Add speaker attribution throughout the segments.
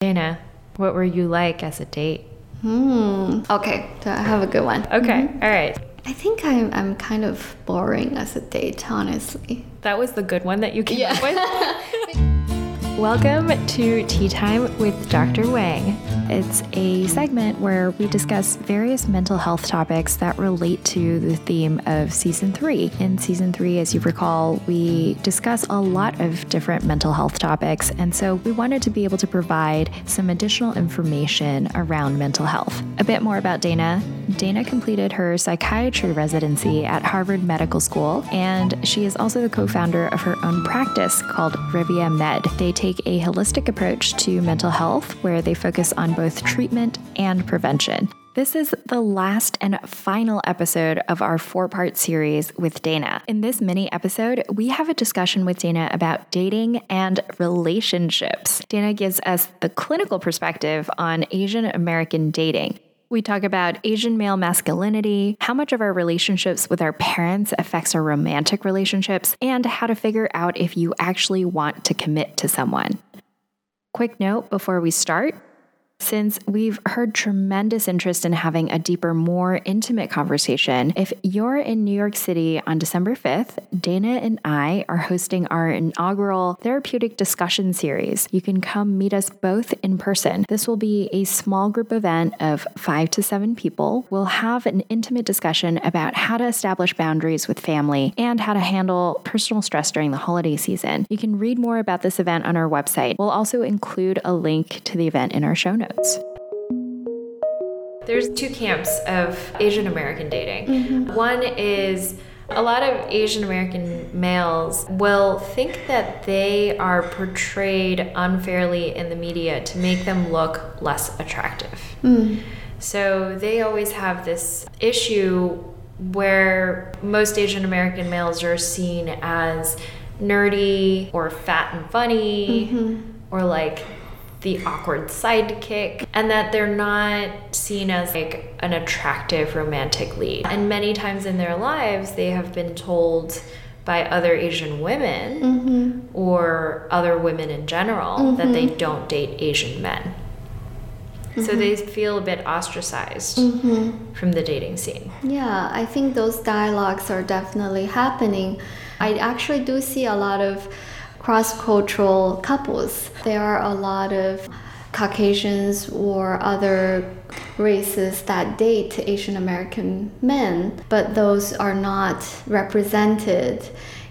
Speaker 1: Dana, what were you like as a date?
Speaker 2: Hmm. Okay, so I have a good one.
Speaker 1: Okay, mm-hmm. all right.
Speaker 2: I think I'm, I'm kind of boring as a date, honestly.
Speaker 1: That was the good one that you came yeah. up with? Welcome to Tea Time with Dr. Wang. It's a segment where we discuss various mental health topics that relate to the theme of season three. In season three, as you recall, we discuss a lot of different mental health topics, and so we wanted to be able to provide some additional information around mental health. A bit more about Dana. Dana completed her psychiatry residency at Harvard Medical School, and she is also the co founder of her own practice called Revia Med. They take take a holistic approach to mental health where they focus on both treatment and prevention. This is the last and final episode of our four part series with Dana. In this mini episode, we have a discussion with Dana about dating and relationships. Dana gives us the clinical perspective on Asian American dating. We talk about Asian male masculinity, how much of our relationships with our parents affects our romantic relationships, and how to figure out if you actually want to commit to someone. Quick note before we start since we've heard tremendous interest in having a deeper, more intimate conversation, if you're in New York City on December 5th, Dana and I are hosting our inaugural therapeutic discussion series. You can come meet us both in person. This will be a small group event of five to seven people. We'll have an intimate discussion about how to establish boundaries with family and how to handle personal stress during the holiday season. You can read more about this event on our website. We'll also include a link to the event in our show notes notes. There's two camps of Asian American dating. Mm-hmm. One is a lot of Asian American males will think that they are portrayed unfairly in the media to make them look less attractive. Mm. So they always have this issue where most Asian American males are seen as nerdy or fat and funny mm-hmm. or like the awkward sidekick and that they're not seen as like an attractive romantic lead. And many times in their lives, they have been told by other Asian women mm-hmm. or other women in general mm-hmm. that they don't date Asian men. Mm-hmm. So they feel a bit ostracized mm-hmm. from the dating scene.
Speaker 2: Yeah, I think those dialogues are definitely happening. I actually do see a lot of cross-cultural couples. There are a lot of Caucasians or other races that date Asian American men, but those are not represented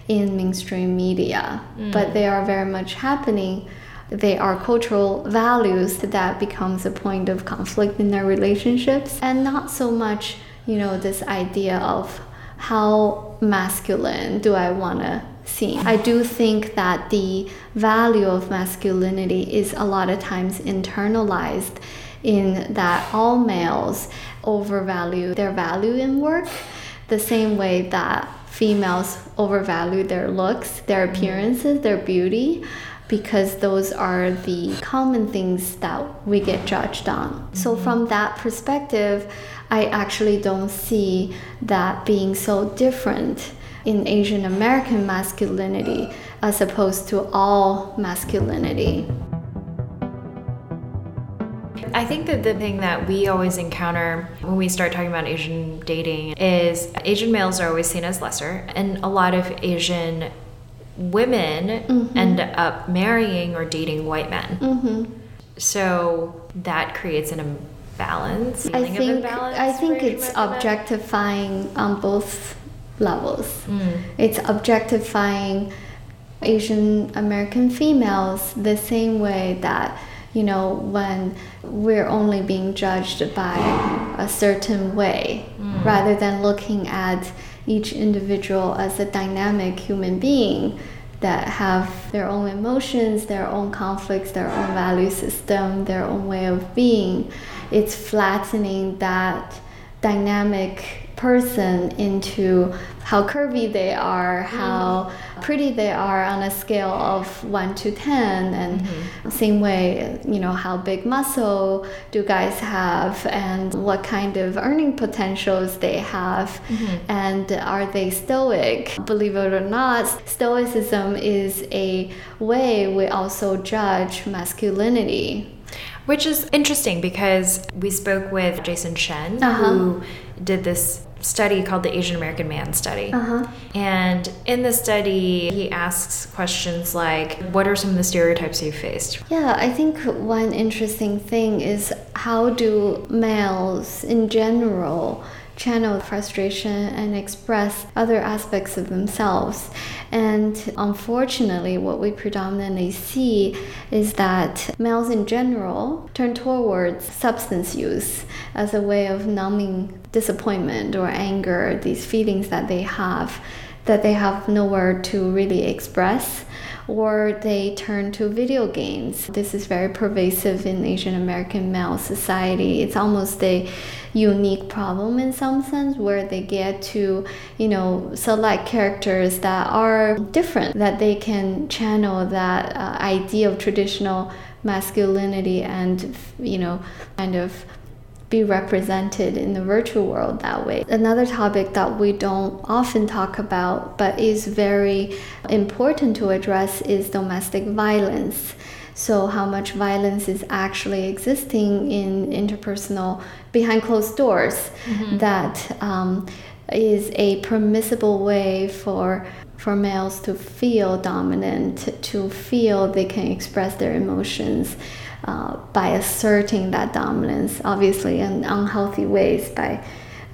Speaker 2: in mainstream media. Mm. But they are very much happening. They are cultural values that becomes a point of conflict in their relationships, and not so much, you know, this idea of how masculine do I want to seen. I do think that the value of masculinity is a lot of times internalized in that all males overvalue their value in work the same way that females overvalue their looks, their mm-hmm. appearances, their beauty because those are the common things that we get judged on. Mm-hmm. So, from that perspective, I actually don't see that being so different in Asian American masculinity as opposed to all masculinity.
Speaker 1: I think that the thing that we always encounter when we start talking about Asian dating is Asian males are always seen as lesser, and a lot of Asian women mm-hmm. end up marrying or dating white men. Mm-hmm. So that creates an imbalance.
Speaker 2: I think, I think it's objectifying on both levels. Mm. It's objectifying Asian American females the same way that you know when we're only being judged by a certain way mm. rather than looking at each individual as a dynamic human being that have their own emotions, their own conflicts, their own value system, their own way of being. It's flattening that dynamic person into how curvy they are, how mm. pretty they are on a scale of 1 to 10 and mm-hmm. same way, you know, how big muscle do guys have and what kind of earning potentials they have mm-hmm. and are they stoic? Believe it or not, stoicism is a way we also judge masculinity
Speaker 1: Which is interesting because we spoke with Jason Shen, uh-huh. who did this study called the Asian American Man Study. Uh-huh. And in the study, he asks questions like, What are some of the stereotypes you faced?
Speaker 2: Yeah, I think one interesting thing is how do males in general channel frustration and express other aspects of themselves. And unfortunately, what we predominantly see is that males in general turn towards substance use as a way of numbing disappointment or anger, these feelings that they have that they have nowhere to really express or they turn to video games. This is very pervasive in Asian American male society. It's almost a unique problem in some sense where they get to, you know, select characters that are different, that they can channel that uh, idea of traditional masculinity and, you know, kind of be represented in the virtual world that way. Another topic that we don't often talk about but is very important to address is domestic violence. So, how much violence is actually existing in interpersonal behind closed doors mm-hmm. that um, is a permissible way for for males to feel dominant, to feel they can express their emotions uh, by asserting that dominance, obviously in unhealthy ways, by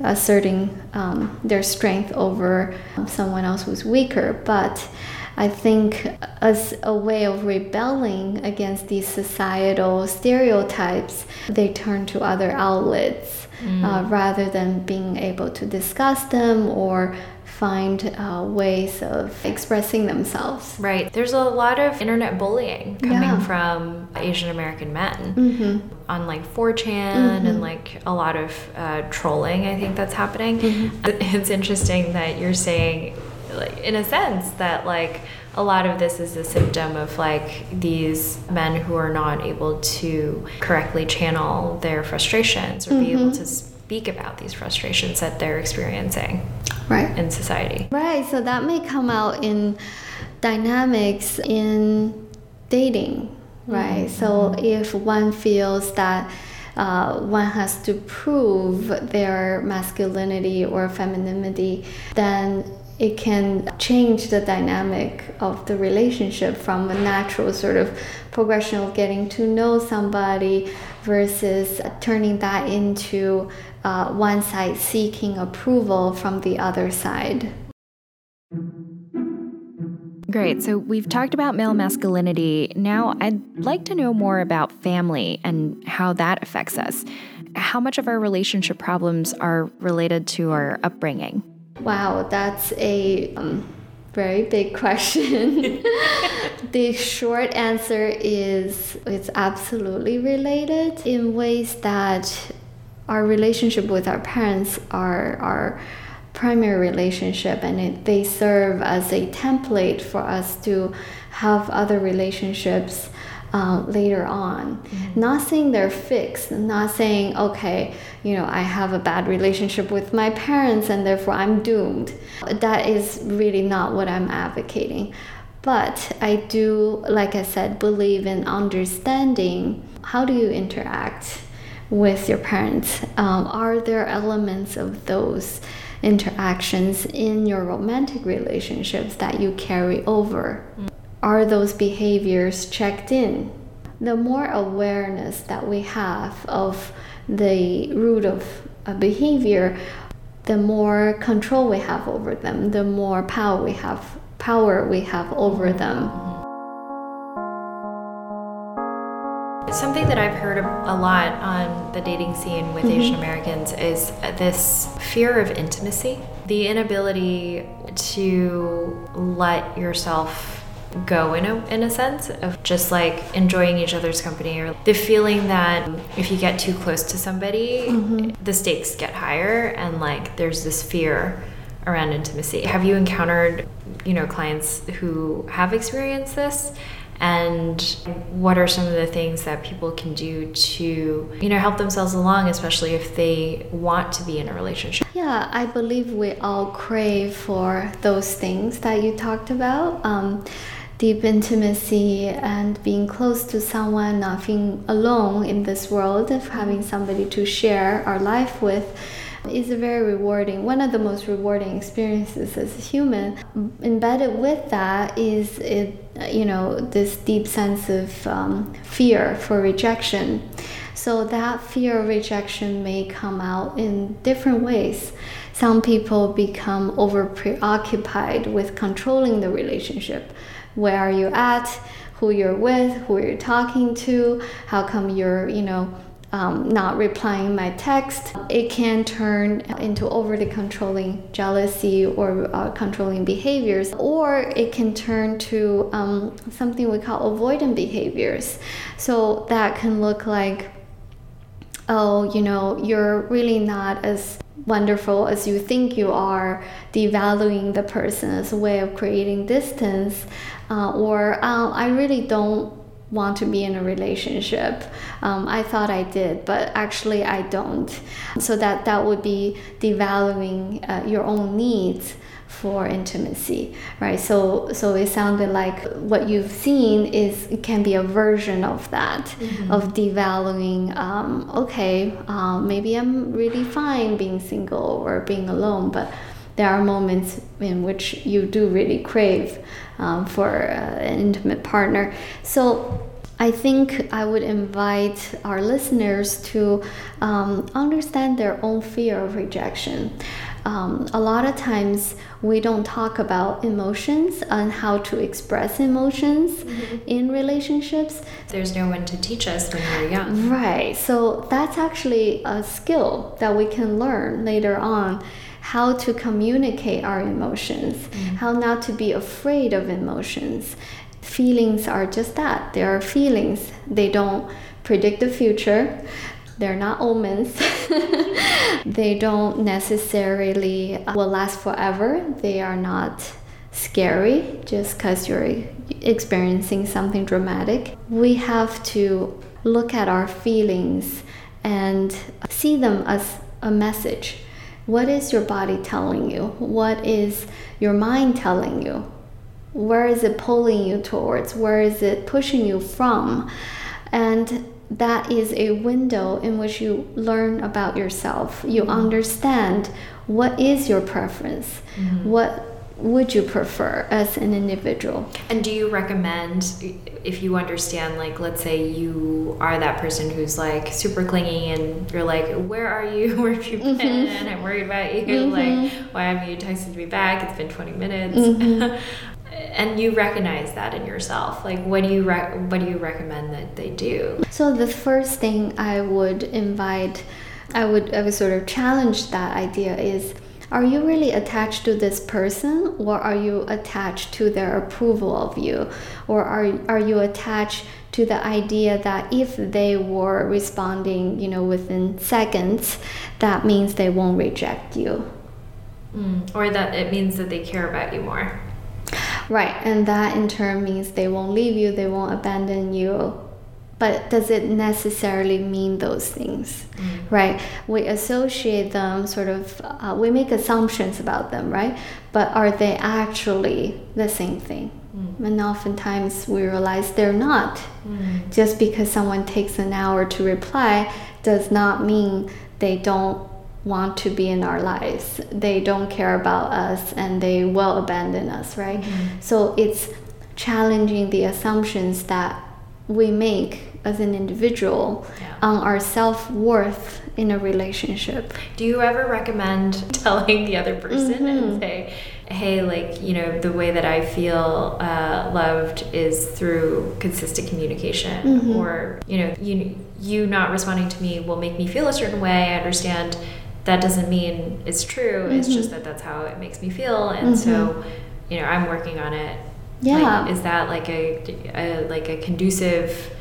Speaker 2: asserting um, their strength over someone else who's weaker. But I think as a way of rebelling against these societal stereotypes, they turn to other outlets mm. uh, rather than being able to discuss them or find uh, ways of expressing themselves.
Speaker 1: Right. There's a lot of internet bullying coming yeah. from Asian American men mm-hmm. on like 4chan mm-hmm. and like a lot of uh, trolling, I think that's happening. Mm-hmm. It's interesting that you're saying, like, in a sense, that like a lot of this is a symptom of like these men who are not able to correctly channel their frustrations or be able mm-hmm. to speak about these frustrations that they're experiencing
Speaker 2: right
Speaker 1: in society
Speaker 2: right so that may come out in dynamics in dating right mm-hmm. so if one feels that uh, one has to prove their masculinity or femininity, then it can change the dynamic of the relationship from a natural sort of progression of getting to know somebody versus turning that into uh, one side seeking approval from the other side.
Speaker 1: Great. So we've talked about male masculinity. Now I'd like to know more about family and how that affects us. How much of our relationship problems are related to our upbringing?
Speaker 2: Wow, that's a um, very big question. the short answer is it's absolutely related in ways that our relationship with our parents are our primary relationship and it, they serve as a template for us to have other relationships uh, later on. Mm-hmm. Not saying they're fixed, not saying, okay, you know, I have a bad relationship with my parents and therefore I'm doomed. That is really not what I'm advocating. But I do, like I said, believe in understanding how do you interact with your parents? Um, are there elements of those interactions in your romantic relationships that you carry over? Mm. Are those behaviors checked in? The more awareness that we have of the root of a behavior, the more control we have over them, the more power we have power we have over them.
Speaker 1: Something that I've heard a lot on the dating scene with mm-hmm. Asian Americans is this fear of intimacy, the inability to let yourself go in a in a sense of just like enjoying each other's company or the feeling that if you get too close to somebody mm-hmm. the stakes get higher and like there's this fear around intimacy. Have you encountered you know clients who have experienced this? And what are some of the things that people can do to you know help themselves along especially if they want to be in a relationship?
Speaker 2: Yeah i believe we all crave for those things that you talked about. Um, deep intimacy and being close to someone, not feeling alone in this world, of having somebody to share our life with is very rewarding. One of the most rewarding experiences as a human. Embedded with that is it, you know, this deep sense of um, fear for rejection. So that fear of rejection may come out in different ways. Some people become over preoccupied with controlling the relationship. Where are you at? Who you're with? Who you're talking to? How come you're, you know, um, not replying my text, it can turn into overly controlling jealousy or uh, controlling behaviors, or it can turn to um, something we call avoidant behaviors. So that can look like, oh, you know, you're really not as wonderful as you think you are, devaluing the person as a way of creating distance, uh, or uh, I really don't want to be in a relationship. Um, I thought I did, but actually I don't. So that that would be devaluing uh, your own needs for intimacy, right? So so it sounded like what you've seen is can be a version of that, mm-hmm. of devaluing. Um, okay, um, maybe I'm really fine being single or being alone, but there are moments in which you do really crave um, for uh, an intimate partner. So I think I would invite our listeners to um, understand their own fear of rejection. Um, a lot of times we don't talk about emotions and how to express emotions mm-hmm. in relationships.
Speaker 1: There's no one to teach us when we're young.
Speaker 2: Right. So that's actually a skill that we can learn later on how to communicate our emotions, mm-hmm. how not to be afraid of emotions. Feelings are just that they are feelings, they don't predict the future. They're not omens. they don't necessarily uh, will last forever. They are not scary just because you're experiencing something dramatic. We have to look at our feelings and see them as a message what is your body telling you? What is your mind telling you? Where is it pulling you towards? Where is it pushing you from? And that is a window in which you learn about yourself. You mm-hmm. understand what is your preference, mm-hmm. what would you prefer as an individual?
Speaker 1: And do you recommend, if you understand, like, let's say you are that person who's like super clingy and you're like, where are you? Where have you been? Mm-hmm. I'm worried about you. Mm-hmm. Like, why haven't you texted me back? It's been 20 minutes. And you recognize that in yourself. Like what do you re- what do you recommend that they do?
Speaker 2: So the first thing i would invite i would i would sort of challenge that idea is are you really attached to this person or are you attached to their approval of you? Or are, are you attached to the idea that if they were responding you know within seconds that means they won't reject you?
Speaker 1: Mm, or that it means that they care about you more
Speaker 2: right and that in turn means they won't leave you they won't abandon you but does it necessarily mean those things mm. right we associate them sort of uh, we make assumptions about them right but are they actually the same thing mm. and oftentimes we realize they're not mm. just because someone takes an hour to reply does not mean they don't want to be in our lives they don't care about us and they will abandon us right mm-hmm. so it's challenging the assumptions that we make as an individual yeah. on our self worth in a relationship.
Speaker 1: Do you ever recommend telling the other person mm-hmm. and say, hey, like, you know, the way that I feel uh, loved is through consistent communication? Mm-hmm. Or, you know, you, you not responding to me will make me feel a certain way. I understand that doesn't mean it's true. Mm-hmm. It's just that that's how it makes me feel. And so, mm-hmm. you know, I'm working on it yeah like, is that like a, a like a conducive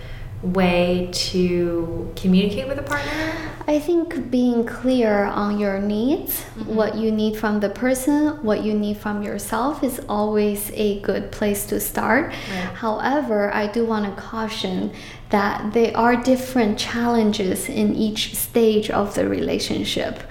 Speaker 1: way to communicate with a partner
Speaker 2: i think being clear on your needs mm-hmm. what you need from the person what you need from yourself is always a good place to start right. however i do want to caution that there are different challenges in each stage of the relationship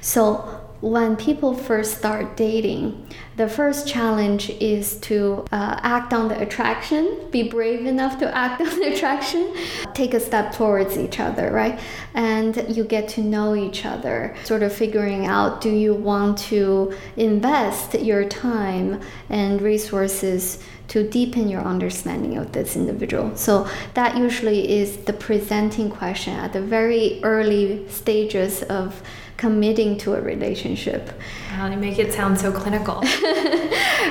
Speaker 2: so when people first start dating, the first challenge is to uh, act on the attraction, be brave enough to act on the attraction, take a step towards each other, right? And you get to know each other, sort of figuring out do you want to invest your time and resources to deepen your understanding of this individual. So that usually is the presenting question at the very early stages of committing to a relationship.
Speaker 1: Wow, you make it sound so clinical.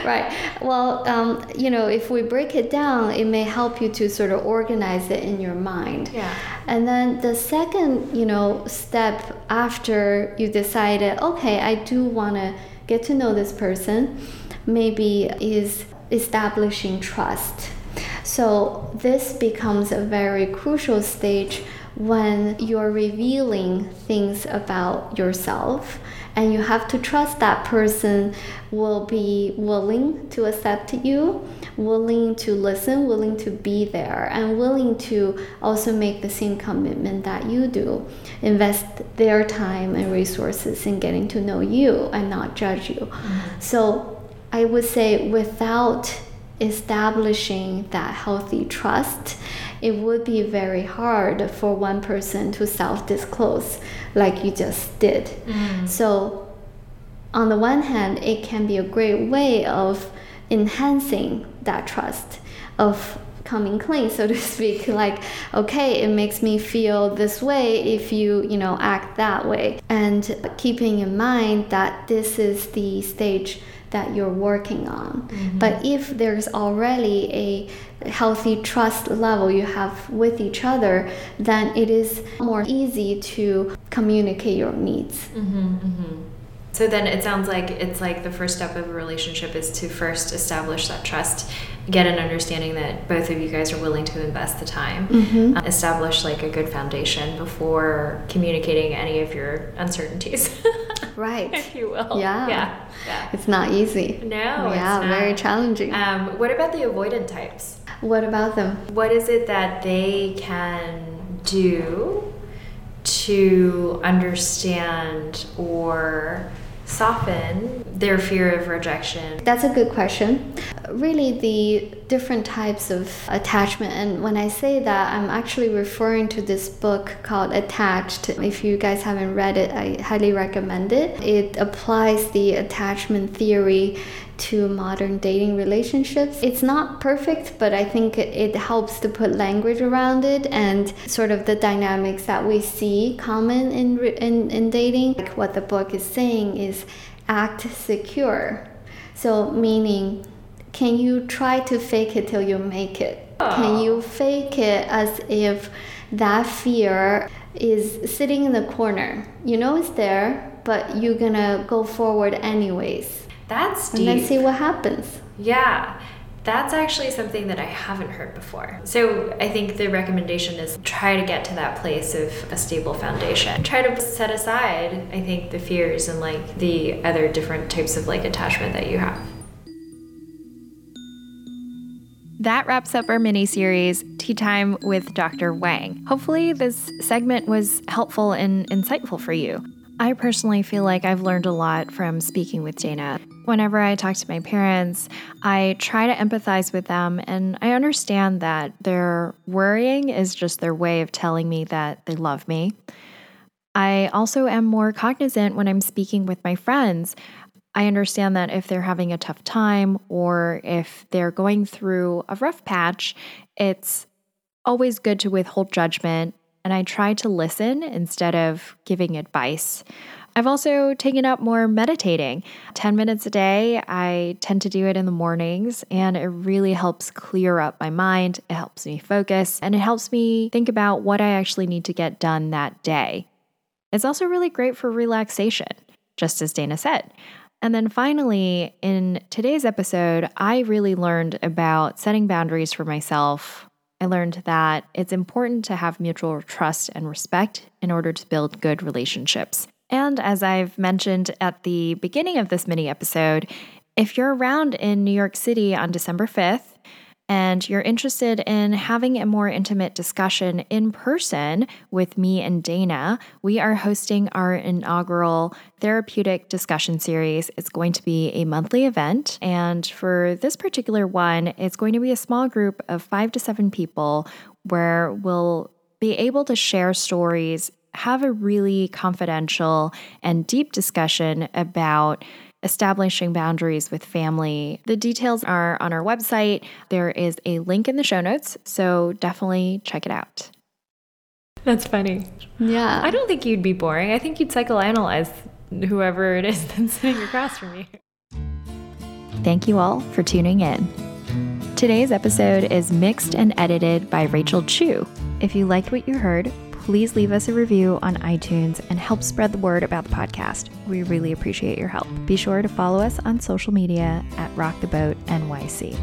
Speaker 2: right. Well, um, you know, if we break it down, it may help you to sort of organize it in your mind.
Speaker 1: Yeah.
Speaker 2: And then the second, you know, step after you decided, okay, I do want to get to know this person, maybe is establishing trust. So this becomes a very crucial stage when you're revealing things about yourself and you have to trust that person will be willing to accept you willing to listen willing to be there and willing to also make the same commitment that you do invest their time and resources in getting to know you and not judge you mm-hmm. so i would say without establishing that healthy trust it would be very hard for one person to self disclose like you just did. Mm. So, on the one hand, it can be a great way of enhancing that trust, of coming clean so to speak like okay it makes me feel this way if you you know act that way and keeping in mind that this is the stage that you're working on. Mm-hmm. But if there's already a healthy trust level you have with each other, then it is more easy to communicate your needs.
Speaker 1: Mm-hmm, mm-hmm. So then it sounds like it's like the first step of a relationship is to first establish that trust, get an understanding that both of you guys are willing to invest the time, mm-hmm. uh, establish like a good foundation before communicating any of your uncertainties.
Speaker 2: right.
Speaker 1: if you will.
Speaker 2: Yeah.
Speaker 1: Yeah. yeah.
Speaker 2: It's not easy.
Speaker 1: No.
Speaker 2: Yeah, very challenging.
Speaker 1: Um, what about the avoidant types?
Speaker 2: What about them?
Speaker 1: What is it that they can do to understand or soften their fear of rejection?
Speaker 2: That's a good question. Really, the different types of attachment, and when I say that, I'm actually referring to this book called Attached. If you guys haven't read it, I highly recommend it. It applies the attachment theory to modern dating relationships. It's not perfect, but I think it helps to put language around it and sort of the dynamics that we see common in, in, in dating. Like what the book is saying is act secure. So, meaning, can you try to fake it till you make it? Oh. Can ah. you fake it as if that fear is sitting in the corner? You know it's there, but you're gonna go forward anyways
Speaker 1: that's
Speaker 2: deep. And then see what happens.
Speaker 1: Yeah. That's actually something that I haven't heard before. So I think the recommendation is try to get to that place of a stable foundation. Try to set aside, I think, the fears and like the other different types of like attachment that you have. That wraps up our mini series, Tea Time with Dr. Wang. Hopefully, this segment was helpful and insightful for you. I personally feel like I've learned a lot from speaking with Dana. Whenever I talk to my parents, I try to empathize with them, and I understand that their worrying is just their way of telling me that they love me. I also am more cognizant when I'm speaking with my friends. I understand that if they're having a tough time or if they're going through a rough patch, it's always good to withhold judgment. And I try to listen instead of giving advice. I've also taken up more meditating. 10 minutes a day. I tend to do it in the mornings, and it really helps clear up my mind. It helps me focus, and it helps me think about what I actually need to get done that day. It's also really great for relaxation, just as Dana said. And then finally, in today's episode, I really learned about setting boundaries for myself. I learned that it's important to have mutual trust and respect in order to build good relationships. And as I've mentioned at the beginning of this mini episode, if you're around in New York City on December 5th, and you're interested in having a more intimate discussion in person with me and Dana, we are hosting our inaugural therapeutic discussion series. It's going to be a monthly event. And for this particular one, it's going to be a small group of five to seven people where we'll be able to share stories, have a really confidential and deep discussion about establishing boundaries with family. The details are on our website. There is a link in the show notes, so definitely check it out. That's funny.
Speaker 2: Yeah.
Speaker 1: I don't think you'd be boring. I think you'd psychoanalyze whoever it is that's sitting across from you. Thank you all for tuning in. Today's episode is mixed and edited by Rachel Chu. If you liked what you heard, please leave us a review on iTunes and help spread the word about the podcast. We really appreciate your help. Be sure to follow us on social media at Rock the Boat NYC.